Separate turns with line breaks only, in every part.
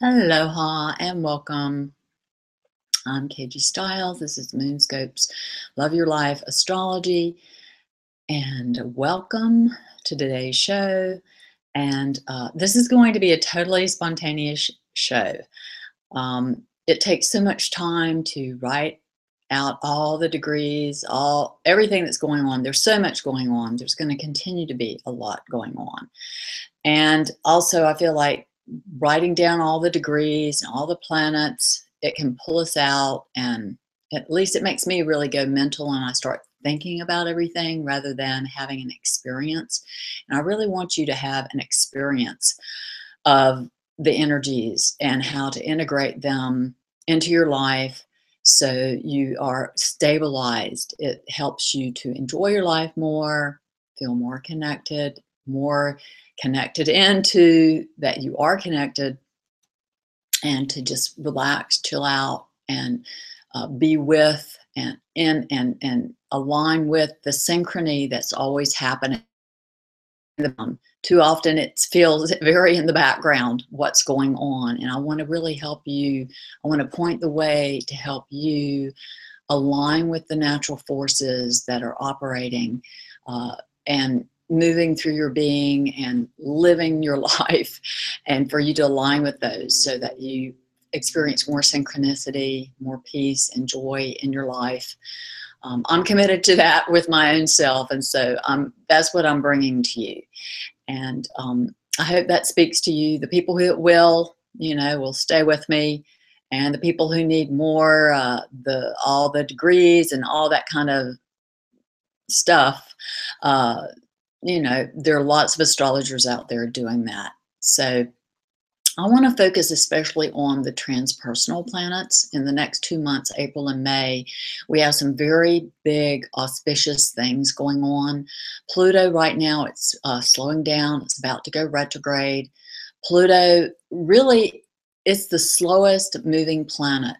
Aloha and welcome. I'm KG Stiles. This is Moonscopes Love Your Life Astrology. And welcome to today's show. And uh, this is going to be a totally spontaneous show. Um, it takes so much time to write out all the degrees, all everything that's going on. There's so much going on. There's going to continue to be a lot going on. And also, I feel like writing down all the degrees and all the planets, it can pull us out and at least it makes me really go mental and I start thinking about everything rather than having an experience. And I really want you to have an experience of the energies and how to integrate them into your life so you are stabilized. It helps you to enjoy your life more, feel more connected, more connected into that you are connected and to just relax chill out and uh, be with and in and and align with the synchrony that's always happening too often it feels very in the background what's going on and i want to really help you. I want to point the way to help you align with the natural forces that are operating uh, and moving through your being and living your life and for you to align with those so that you experience more synchronicity more peace and joy in your life. Um, i'm committed to that with my own self and so um, that's what i'm bringing to you. And um, i hope that speaks to you. The people who will you know will stay with me and the people who need more uh, the all the degrees and all that kind of stuff uh, you know, there are lots of astrologers out there doing that. So I want to focus especially on the transpersonal planets. In the next two months, April and May, we have some very big auspicious things going on. Pluto, right now, it's uh, slowing down, it's about to go retrograde. Pluto really it's the slowest moving planet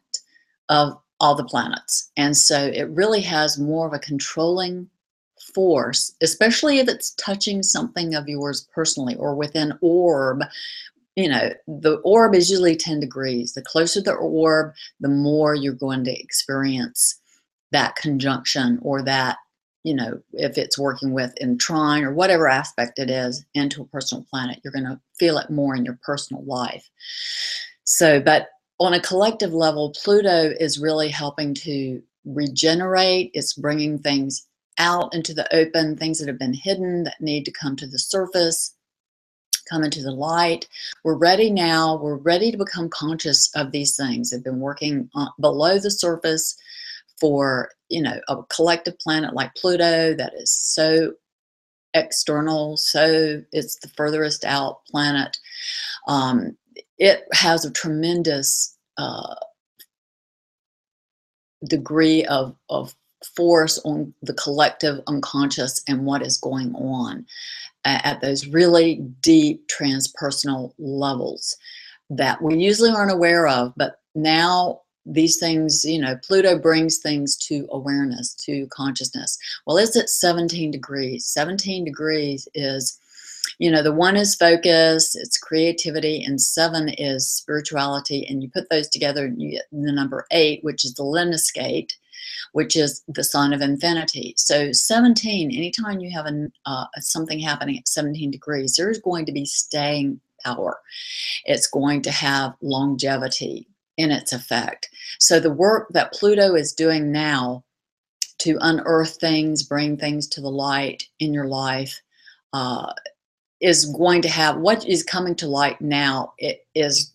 of all the planets. And so it really has more of a controlling force, especially if it's touching something of yours personally or within orb. You know, the orb is usually 10 degrees. The closer the orb, the more you're going to experience that conjunction or that, you know, if it's working with in trine or whatever aspect it is into a personal planet, you're going to feel it more in your personal life. So, but on a collective level, Pluto is really helping to regenerate. It's bringing things out into the open, things that have been hidden that need to come to the surface, come into the light. We're ready now. We're ready to become conscious of these things. They've been working on, below the surface for, you know, a collective planet like Pluto that is so external, so it's the furthest out planet. Um, it has a tremendous uh, degree of, of force on the collective unconscious and what is going on at those really deep transpersonal levels that we usually aren't aware of but now these things you know pluto brings things to awareness to consciousness. Well it's at 17 degrees? 17 degrees is you know the one is focus it's creativity and seven is spirituality and you put those together and you get the number eight which is the lemniscate which is the sign of infinity. So 17, anytime you have an, uh, something happening at 17 degrees, there's going to be staying power. It's going to have longevity in its effect. So the work that Pluto is doing now to unearth things, bring things to the light in your life, uh, is going to have what is coming to light now. It is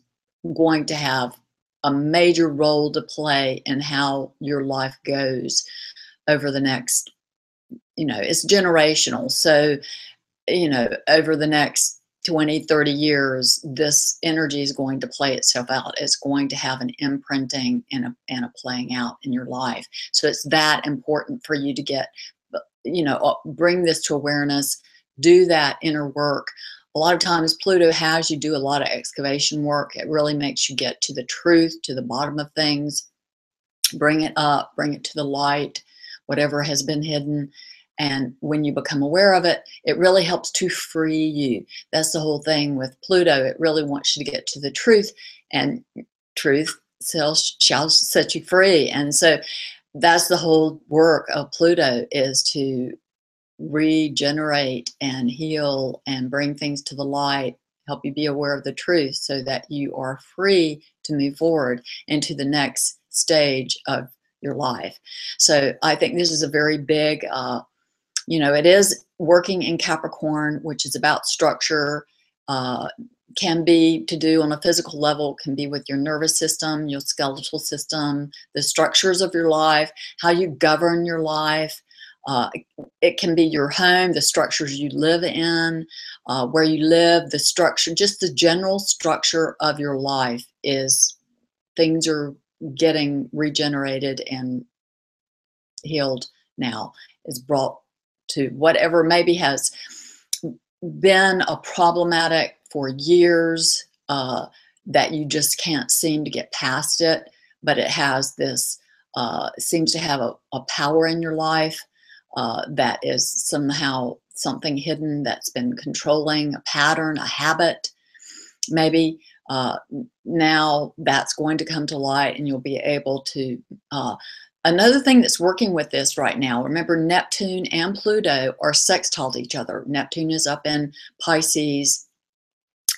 going to have a major role to play in how your life goes over the next you know it's generational so you know over the next 20 30 years this energy is going to play itself out it's going to have an imprinting and a, and a playing out in your life so it's that important for you to get you know uh, bring this to awareness do that inner work a lot of times Pluto has you do a lot of excavation work. It really makes you get to the truth, to the bottom of things, bring it up, bring it to the light, whatever has been hidden. And when you become aware of it, it really helps to free you. That's the whole thing with Pluto. It really wants you to get to the truth, and truth shall, shall set you free. And so that's the whole work of Pluto is to regenerate and heal and bring things to the light help you be aware of the truth so that you are free to move forward into the next stage of your life. So I think this is a very big, uh, you know, it is working in Capricorn, which is about structure, uh, can be to do on a physical level, can be with your nervous system, your skeletal system, the structures of your life, how you govern your life, uh, it can be your home, the structures you live in, uh, where you live, the structure, just the general structure of your life is things are getting regenerated and healed now, is brought to whatever maybe has been a problematic for years uh, that you just can't seem to get past it, but it has this, uh, seems to have a, a power in your life uh, that is somehow something hidden that's been controlling a pattern, a habit, maybe. Uh, now that's going to come to light and you'll be able to. Uh, another thing that's working with this right now, remember Neptune and Pluto are sextile to each other. Neptune is up in Pisces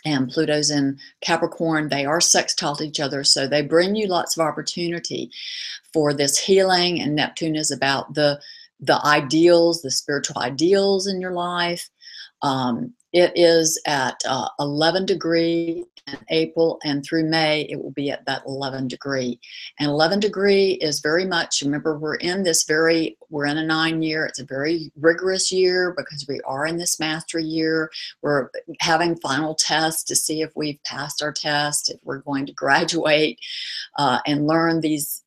and Pluto's in Capricorn. They are sextile to each other, so they bring you lots of opportunity for this healing. And Neptune is about the the ideals, the spiritual ideals in your life. Um, it is at uh, 11 degree in April and through May, it will be at that 11 degree. And 11 degree is very much, remember, we're in this very, we're in a nine year, it's a very rigorous year because we are in this mastery year. We're having final tests to see if we've passed our test, if we're going to graduate uh, and learn these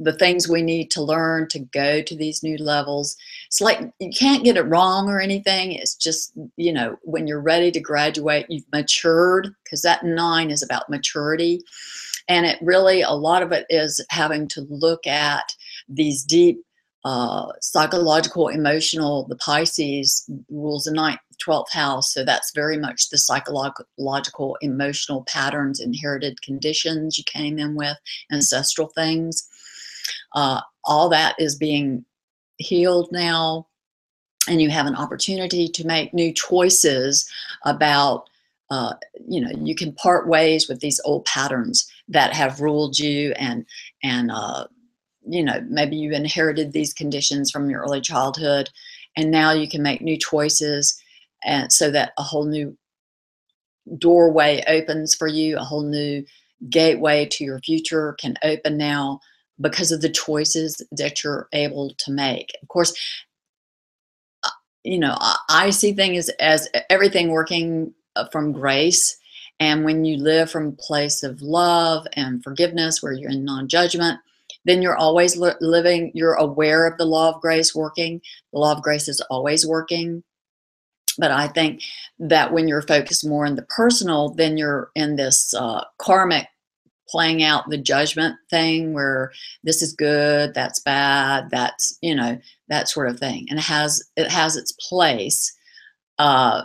the things we need to learn to go to these new levels. It's like you can't get it wrong or anything. It's just, you know, when you're ready to graduate, you've matured because that nine is about maturity. And it really, a lot of it is having to look at these deep uh, psychological, emotional, the Pisces rules the ninth, 12th house. So that's very much the psychological, emotional patterns, inherited conditions you came in with, ancestral things uh, all that is being healed now, and you have an opportunity to make new choices about. Uh, you know, you can part ways with these old patterns that have ruled you, and and uh, you know maybe you inherited these conditions from your early childhood, and now you can make new choices, and so that a whole new doorway opens for you, a whole new gateway to your future can open now because of the choices that you're able to make. Of course, uh, you know, I see things as everything working uh, from grace. And when you live from a place of love and forgiveness, where you're in non judgment, then you're always living, you're aware of the law of grace working. The law of grace is always working. But I think that when you're focused more on the personal, then you're in this uh, karmic playing out the judgment thing where this is good that's bad that's you know that sort of thing and it has it has its place uh,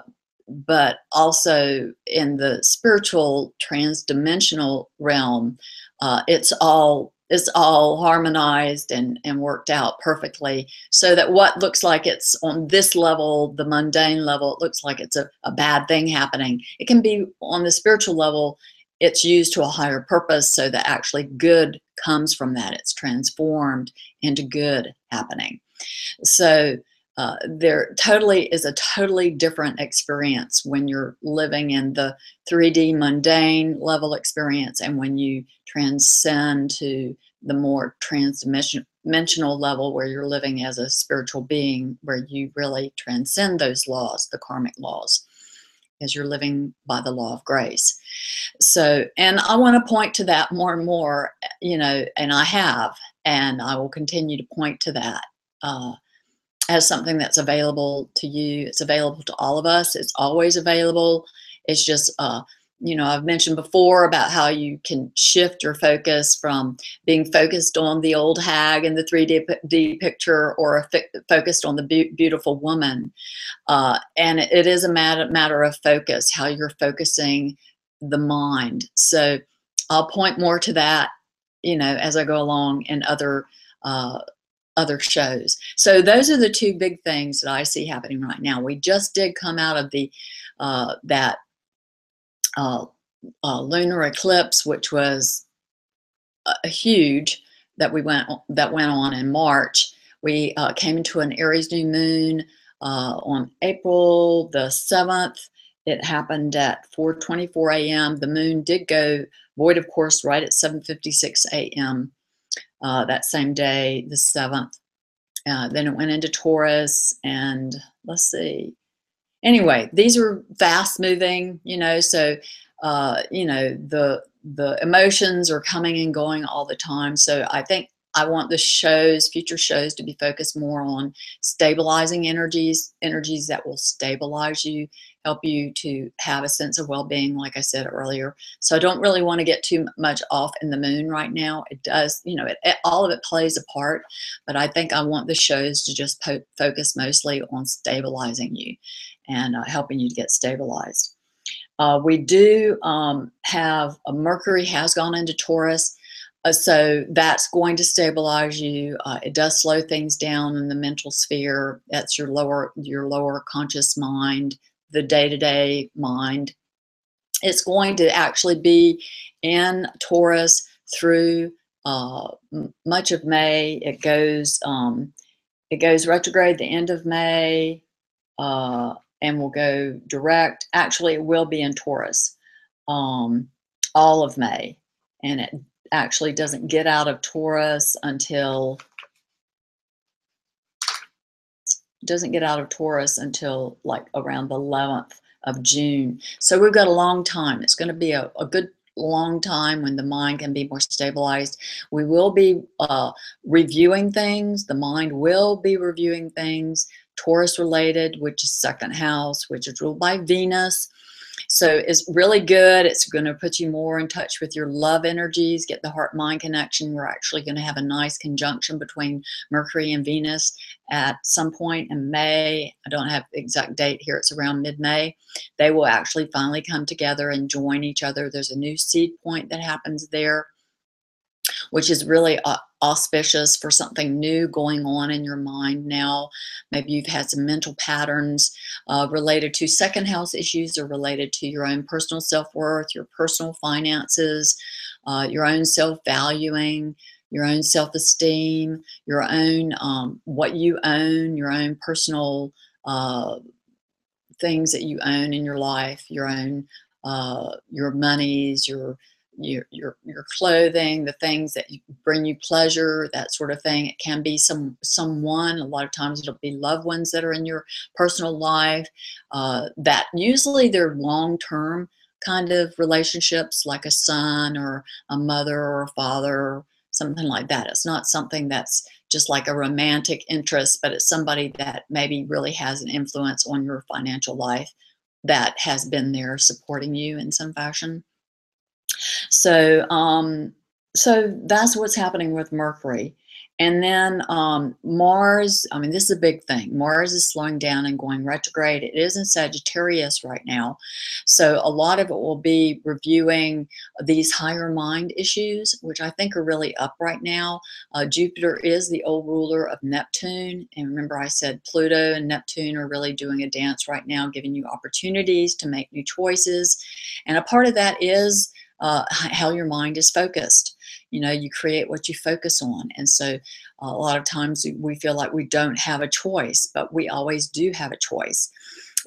but also in the spiritual transdimensional realm uh, it's all it's all harmonized and, and worked out perfectly so that what looks like it's on this level the mundane level it looks like it's a, a bad thing happening. It can be on the spiritual level it's used to a higher purpose so that actually good comes from that. It's transformed into good happening. So uh, there totally is a totally different experience when you're living in the 3D mundane level experience and when you transcend to the more transdimensional level where you're living as a spiritual being where you really transcend those laws, the karmic laws as you're living by the law of grace. So, and I want to point to that more and more, you know, and I have, and I will continue to point to that uh, as something that's available to you. It's available to all of us. It's always available. It's just uh, you know, I've mentioned before about how you can shift your focus from being focused on the old hag in the 3D picture or focused on the be beautiful woman. Uh, and it is a matter, matter of focus, how you're focusing the mind. So I'll point more to that, you know, as I go along in other uh, other shows. So those are the two big things that I see happening right now. We just did come out of the uh, that uh, lunar eclipse, which was a huge that we went that went on in March. We uh, came into an Aries new moon uh, on April the seventh. It happened at 4:24 a.m. The moon did go void, of course, right at 7:56 a.m. Uh, that same day, the seventh. Uh, then it went into Taurus, and let's see, anyway, these are fast moving, you know, so, uh, you know, the, the emotions are coming and going all the time. So I think I want the shows, future shows to be focused more on stabilizing energies, energies that will stabilize you, help you to have a sense of well-being, like I said earlier. So I don't really want to get too much off in the moon right now. It does, you know, it, it, all of it plays a part, but I think I want the shows to just focus mostly on stabilizing you and uh, helping you to get stabilized. Uh, we do um, have Mercury has gone into Taurus. Uh, so that's going to stabilize you. Uh, it does slow things down in the mental sphere. That's your lower your lower conscious mind, the day-to-day mind. It's going to actually be in Taurus through uh, much of May. It goes um, it goes retrograde the end of May, uh, and will go direct. Actually, it will be in Taurus um, all of May, and it actually doesn't get out of Taurus until doesn't get out of Taurus until like around the 11th of June. So we've got a long time. It's going to be a, a good long time when the mind can be more stabilized. We will be uh, reviewing things. The mind will be reviewing things. Taurus related, which is second house, which is ruled by Venus. So it's really good. It's going to put you more in touch with your love energies, get the heart mind connection. We're actually going to have a nice conjunction between Mercury and Venus at some point in May. I don't have exact date here. It's around mid-May. They will actually finally come together and join each other. There's a new seed point that happens there which is really auspicious for something new going on in your mind now. Maybe you've had some mental patterns uh, related to second house issues or related to your own personal self-worth, your personal finances, uh, your own self-valuing, your own self-esteem, your own, um, what you own, your own personal uh, things that you own in your life, your own, uh, your monies, your your, your, your clothing, the things that bring you pleasure, that sort of thing. It can be some someone, a lot of times it'll be loved ones that are in your personal life uh, that usually they're long-term kind of relationships like a son or a mother or a father or something like that. It's not something that's just like a romantic interest, but it's somebody that maybe really has an influence on your financial life that has been there supporting you in some fashion. So, um, so that's what's happening with Mercury. And then um, Mars, I mean, this is a big thing. Mars is slowing down and going retrograde. It is in Sagittarius right now. So a lot of it will be reviewing these higher mind issues, which I think are really up right now. Uh, Jupiter is the old ruler of Neptune. And remember I said Pluto and Neptune are really doing a dance right now, giving you opportunities to make new choices. And a part of that is uh, how your mind is focused. You know, you create what you focus on. And so a lot of times we feel like we don't have a choice, but we always do have a choice.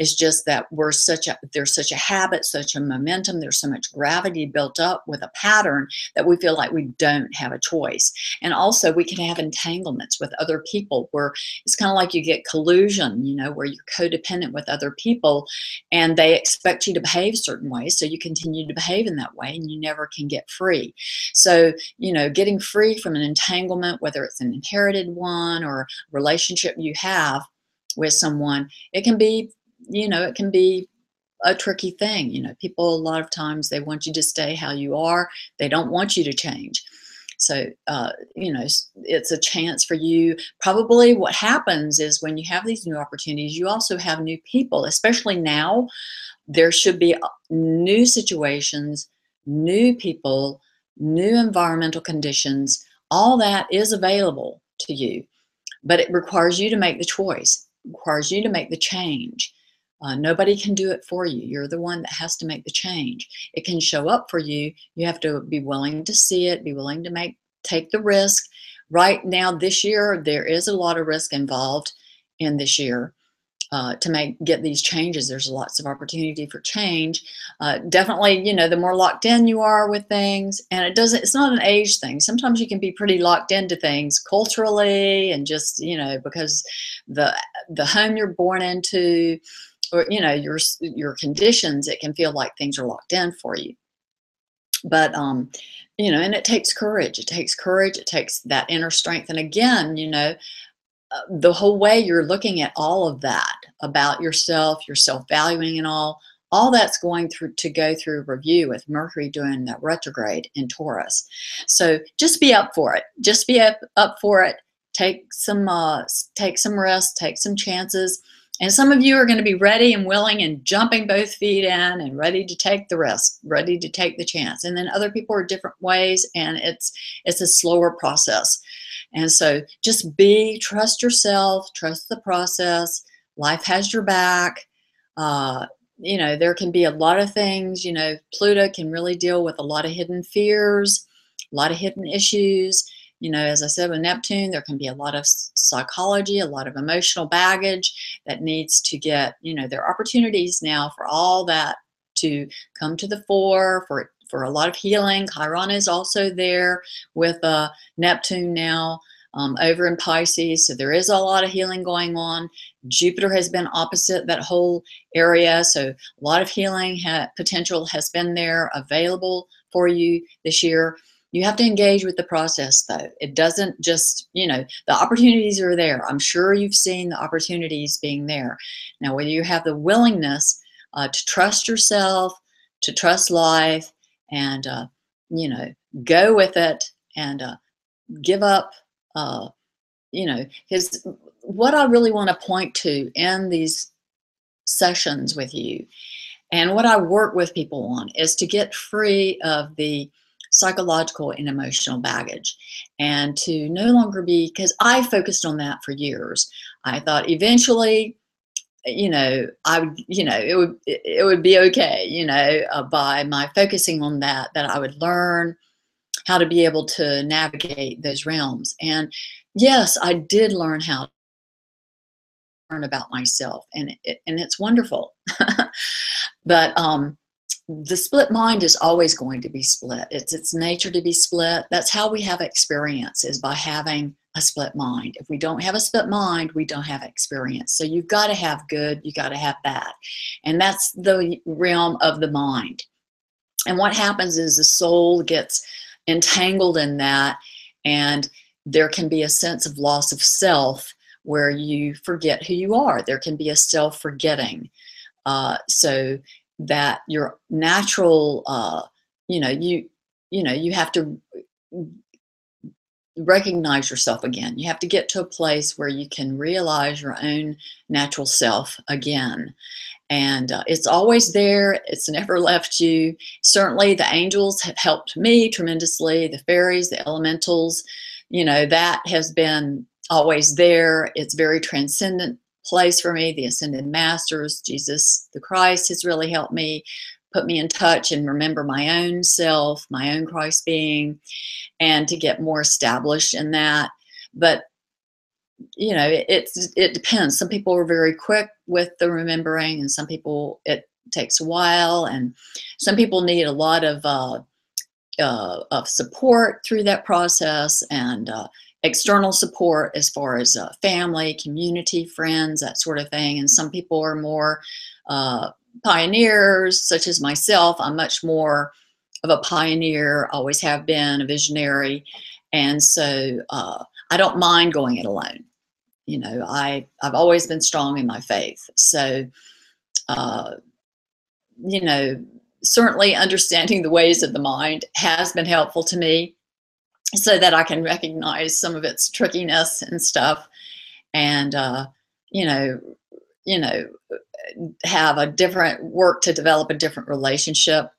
It's just that we're such a there's such a habit, such a momentum, there's so much gravity built up with a pattern that we feel like we don't have a choice. And also we can have entanglements with other people where it's kind of like you get collusion, you know, where you're codependent with other people and they expect you to behave certain ways. So you continue to behave in that way and you never can get free. So, you know, getting free from an entanglement, whether it's an inherited one or relationship you have with someone, it can be you know, it can be a tricky thing. You know, people a lot of times they want you to stay how you are. They don't want you to change. So, uh, you know, it's a chance for you. Probably what happens is when you have these new opportunities, you also have new people, especially now. There should be uh, new situations, new people, new environmental conditions. All that is available to you, but it requires you to make the choice, requires you to make the change. Uh, nobody can do it for you. You're the one that has to make the change. It can show up for you. You have to be willing to see it, be willing to make take the risk. Right now, this year, there is a lot of risk involved in this year. Uh, to make get these changes there's lots of opportunity for change uh, definitely you know the more locked in you are with things and it doesn't it's not an age thing sometimes you can be pretty locked into things culturally and just you know because the the home you're born into or you know your your conditions it can feel like things are locked in for you. But um you know and it takes courage it takes courage it takes that inner strength and again you know uh, the whole way you're looking at all of that about yourself your self-valuing and all all that's going through to go through review with mercury doing that retrograde in taurus. So just be up for it just be up, up for it. Take some uh take some rest take some chances and some of you are going to be ready and willing and jumping both feet in and ready to take the risk, ready to take the chance. And then other people are different ways and it's it's a slower process. And so just be, trust yourself, trust the process. Life has your back. Uh, you know, there can be a lot of things, you know, Pluto can really deal with a lot of hidden fears, a lot of hidden issues you know, as I said with Neptune, there can be a lot of psychology, a lot of emotional baggage that needs to get, you know, there are opportunities now for all that to come to the fore, for for a lot of healing. Chiron is also there with uh, Neptune now um, over in Pisces, so there is a lot of healing going on. Jupiter has been opposite that whole area, so a lot of healing ha potential has been there available for you this year. You have to engage with the process though. It doesn't just, you know, the opportunities are there. I'm sure you've seen the opportunities being there. Now, whether you have the willingness uh, to trust yourself, to trust life, and, uh, you know, go with it and uh, give up, uh, you know, because what I really want to point to in these sessions with you and what I work with people on is to get free of the psychological and emotional baggage. And to no longer be because i focused on that for years. I thought eventually you know i would you know it would it would be okay you know uh, by my focusing on that that i would learn how to be able to navigate those realms. And yes i did learn how to learn about myself and it, and it's wonderful. But um the split mind is always going to be split. It's its nature to be split. That's how we have experience is by having a split mind. If we don't have a split mind, we don't have experience. So you've got to have good, you got to have bad. And that's the realm of the mind. And what happens is the soul gets entangled in that and there can be a sense of loss of self where you forget who you are. There can be a self-forgetting. Uh, so that your natural uh, you know you you know you have to recognize yourself again. You have to get to a place where you can realize your own natural self again. And uh, it's always there. It's never left you. Certainly the angels have helped me tremendously the fairies the elementals. You know that has been always there. It's very transcendent place for me. The Ascended Masters, Jesus the Christ has really helped me put me in touch and remember my own self, my own Christ being, and to get more established in that. But you know, it, it's it depends. Some people are very quick with the remembering, and some people it takes a while, and some people need a lot of uh, uh, of support through that process, and uh, external support as far as uh, family, community, friends, that sort of thing. And some people are more uh, pioneers, such as myself. I'm much more of a pioneer, always have been a visionary. And so uh, I don't mind going it alone. You know, I, I've always been strong in my faith. So, uh, you know, certainly understanding the ways of the mind has been helpful to me so that I can recognize some of its trickiness and stuff and uh, you know you know have a different work to develop a different relationship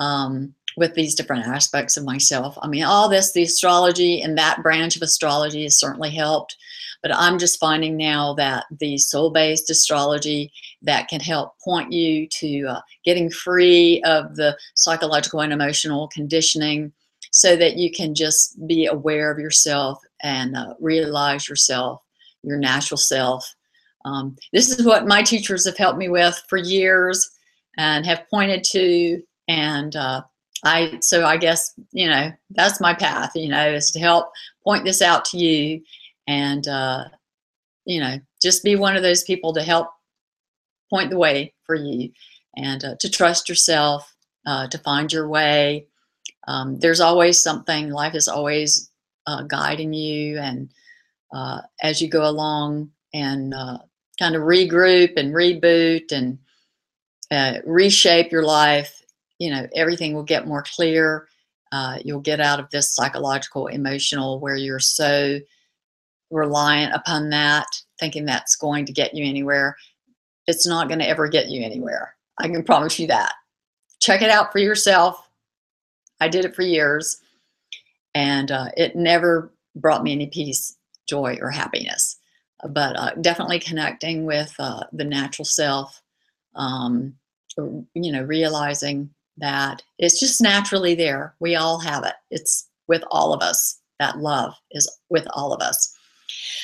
um, with these different aspects of myself. I mean, all this, the astrology and that branch of astrology has certainly helped. But I'm just finding now that the soul based astrology that can help point you to uh, getting free of the psychological and emotional conditioning so that you can just be aware of yourself and uh, realize yourself, your natural self. Um, this is what my teachers have helped me with for years and have pointed to and uh, I so I guess you know that's my path. You know, is to help point this out to you, and uh, you know, just be one of those people to help point the way for you, and uh, to trust yourself, uh, to find your way. Um, there's always something. Life is always uh, guiding you, and uh, as you go along, and uh, kind of regroup and reboot and reshape your life you know everything will get more clear. Uh, you'll get out of this psychological emotional where you're so reliant upon that thinking that's going to get you anywhere. It's not going to ever get you anywhere. I can promise you that. Check it out for yourself i did it for years and uh, it never brought me any peace joy or happiness but uh, definitely connecting with uh, the natural self um, you know realizing that it's just naturally there. We all have it. It's with all of us. That love is with all of us.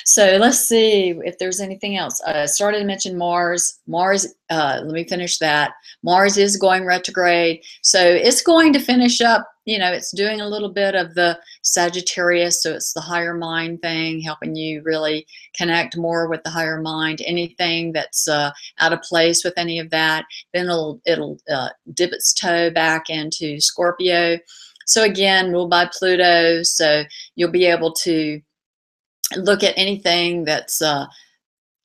So let's see if there's anything else. I started to mention Mars. Mars, uh, let me finish that. Mars is going retrograde. So it's going to finish up, you know, it's doing a little bit of the Sagittarius. So it's the higher mind thing, helping you really connect more with the higher mind. Anything that's uh, out of place with any of that, then it'll, it'll uh, dip its toe back into Scorpio. So again, ruled by Pluto. So you'll be able to look at anything that's uh,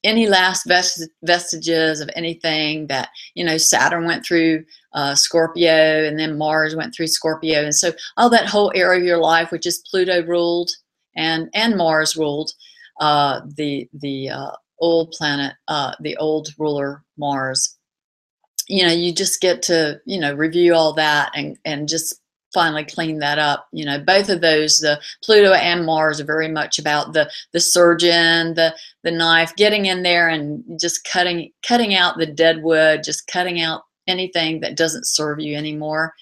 any last vest vestiges of anything that you know Saturn went through uh, Scorpio and then Mars went through Scorpio. And so all that whole area of your life which is Pluto ruled and and Mars ruled uh, the the uh, old planet uh, the old ruler Mars you know you just get to you know review all that and and just finally clean that up. You know, both of those, the Pluto and Mars, are very much about the the surgeon, the the knife, getting in there and just cutting cutting out the dead wood, just cutting out anything that doesn't serve you anymore.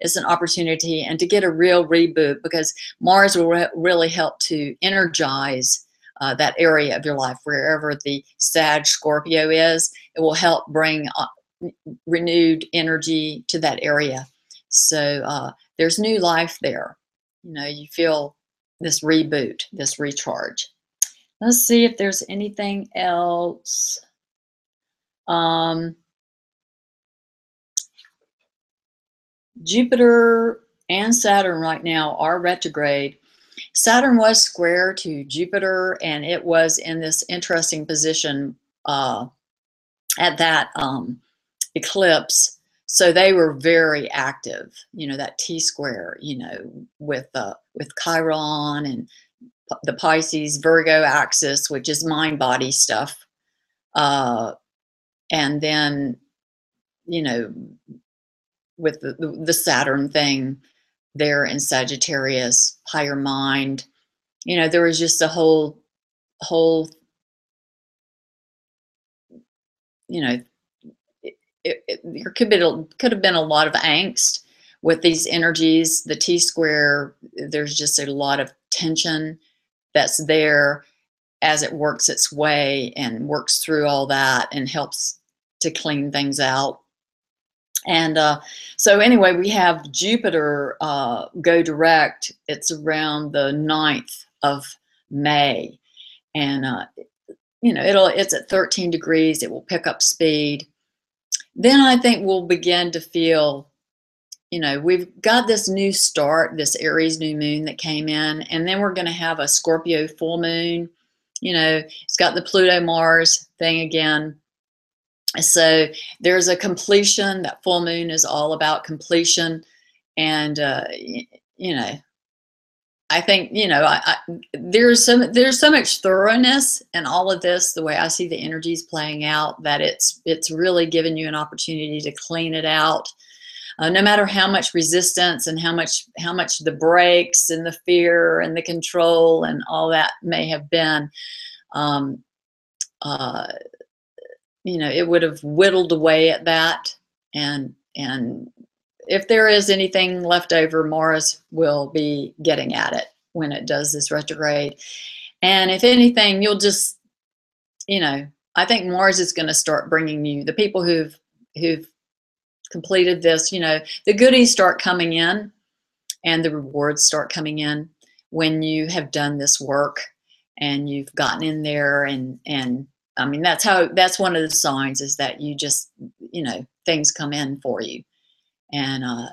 Is an opportunity and to get a real reboot because Mars will re really help to energize uh, that area of your life, wherever the Sag Scorpio is. It will help bring uh, renewed energy to that area. So uh, there's new life there. You know, you feel this reboot, this recharge. Let's see if there's anything else. Um, Jupiter and Saturn right now are retrograde. Saturn was square to Jupiter, and it was in this interesting position uh, at that um, eclipse so they were very active you know that t square you know with uh, with chiron and the pisces virgo axis which is mind body stuff uh, and then you know with the, the saturn thing there in sagittarius higher mind you know there was just a whole whole you know it, it, there could be could have been a lot of angst with these energies. The T square, there's just a lot of tension that's there as it works its way and works through all that and helps to clean things out. And uh, so, anyway, we have Jupiter uh, go direct. It's around the 9th of May. And, uh, you know, it'll it's at 13 degrees. It will pick up speed then I think we'll begin to feel, you know, we've got this new start, this Aries new moon that came in, and then we're going to have a Scorpio full moon. You know, it's got the Pluto Mars thing again. so there's a completion. That full moon is all about completion, and uh, you know, I think you know, I, I, there's some there's so much thoroughness in all of this. The way I see the energies playing out, that it's it's really given you an opportunity to clean it out. Uh, no matter how much resistance and how much how much the brakes and the fear and the control and all that may have been, um, uh, you know, it would have whittled away at that. And and if there is anything left over, Mars will be getting at it when it does this retrograde. And if anything, you'll just, you know, I think Mars is going to start bringing you the people who've who've completed this. You know, the goodies start coming in, and the rewards start coming in when you have done this work and you've gotten in there and and I mean, that's how, that's one of the signs is that you just, you know, things come in for you. And, uh,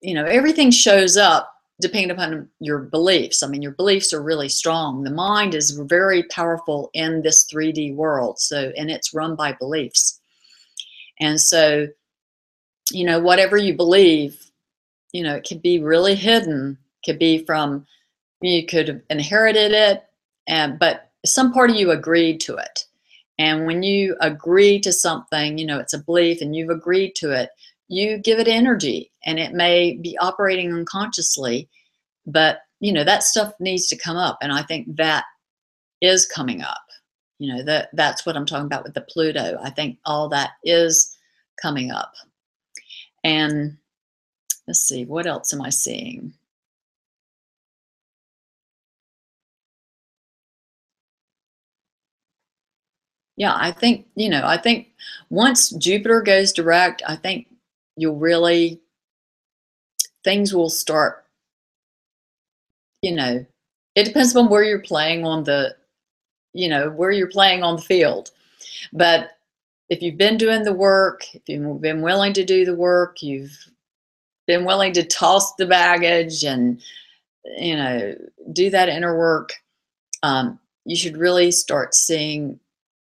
you know, everything shows up depending upon your beliefs. I mean, your beliefs are really strong. The mind is very powerful in this 3D world. So, and it's run by beliefs. And so, you know, whatever you believe, you know, it could be really hidden, could be from, you could have inherited it, and, but some part of you agreed to it. And when you agree to something, you know, it's a belief and you've agreed to it, you give it energy and it may be operating unconsciously, but you know, that stuff needs to come up. And I think that is coming up. You know, that that's what I'm talking about with the Pluto. I think all that is coming up. And let's see, what else am I seeing? yeah, I think, you know, I think once Jupiter goes direct, I think you'll really, things will start, you know, it depends on where you're playing on the, you know, where you're playing on the field. But if you've been doing the work, if you've been willing to do the work, you've been willing to toss the baggage and, you know, do that inner work, um, you should really start seeing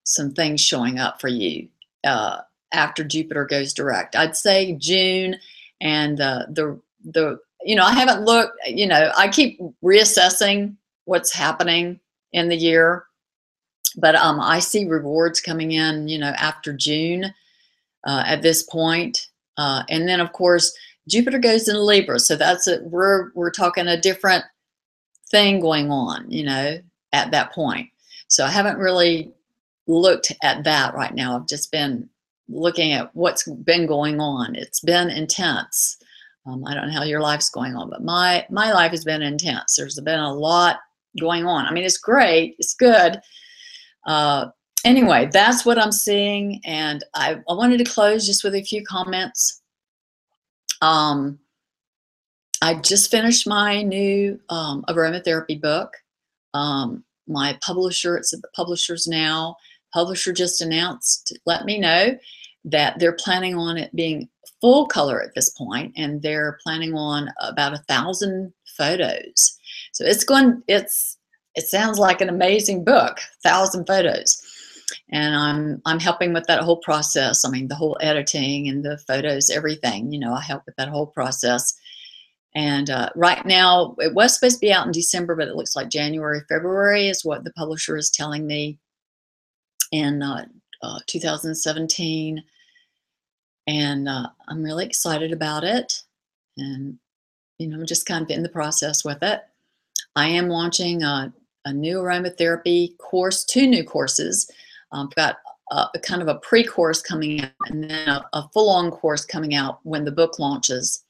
some things showing up for you uh, after Jupiter goes direct. I'd say June and uh, the the you know I haven't looked. You know I keep reassessing what's happening in the year, but um, I see rewards coming in. You know after June uh, at this point, uh, and then of course Jupiter goes into Libra, so that's a, we're we're talking a different thing going on. You know at that point. So I haven't really looked at that right now. I've just been looking at what's been going on. It's been intense. Um, I don't know how your life's going on, but my my life has been intense. There's been a lot going on. I mean, it's great. It's good. Uh, anyway, that's what I'm seeing, and I, I wanted to close just with a few comments. Um, I just finished my new um, aromatherapy book. Um, my publisher, it's at the publishers now, publisher just announced, let me know that they're planning on it being full color at this point, and they're planning on about a thousand photos. So it's going, it's, it sounds like an amazing book, thousand photos. And I'm, I'm helping with that whole process. I mean, the whole editing and the photos, everything, you know, I help with that whole process. And uh, right now, it was supposed to be out in December, but it looks like January, February is what the publisher is telling me in uh, uh, 2017. And uh, I'm really excited about it. And, you know, I'm just kind of in the process with it. I am launching a, a new aromatherapy course, two new courses. I've got a, a kind of a pre-course coming out and then a, a full-on course coming out when the book launches.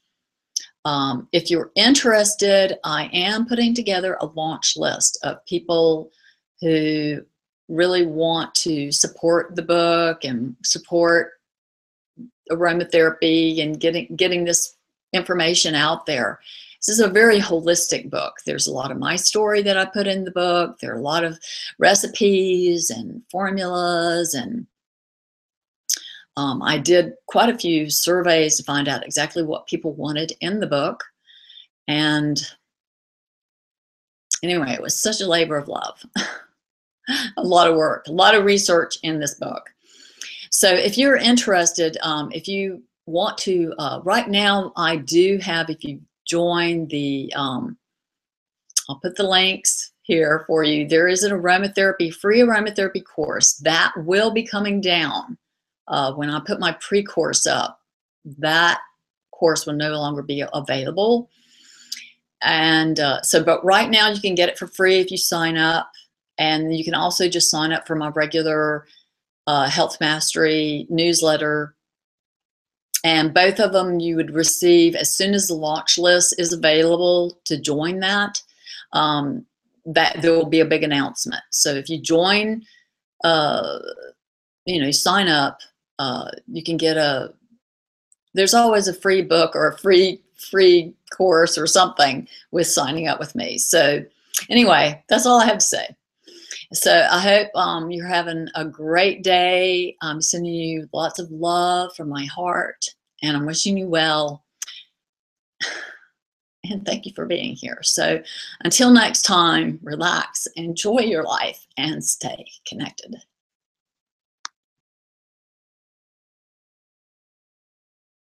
Um, if you're interested, I am putting together a launch list of people who really want to support the book and support aromatherapy and getting getting this information out there. This is a very holistic book. There's a lot of my story that I put in the book. There are a lot of recipes and formulas and um, I did quite a few surveys to find out exactly what people wanted in the book. And anyway, it was such a labor of love. a lot of work, a lot of research in this book. so if you're interested, um, if you want to, uh, right now I do have, if you join the, um, I'll put the links here for you. There is an aromatherapy, free aromatherapy course that will be coming down uh, when I put my pre-course up. That course will no longer be available. And uh, so, but right now you can get it for free if you sign up. And you can also just sign up for my regular uh, Health Mastery newsletter. And both of them you would receive as soon as the launch list is available to join that. Um, that there will be a big announcement. So if you join, uh, you know, you sign up, uh, you can get a. There's always a free book or a free free course or something with signing up with me. So anyway, that's all I have to say. So I hope um, you're having a great day. I'm sending you lots of love from my heart, and I'm wishing you well. And thank you for being here. So until next time, relax, enjoy your life, and stay connected.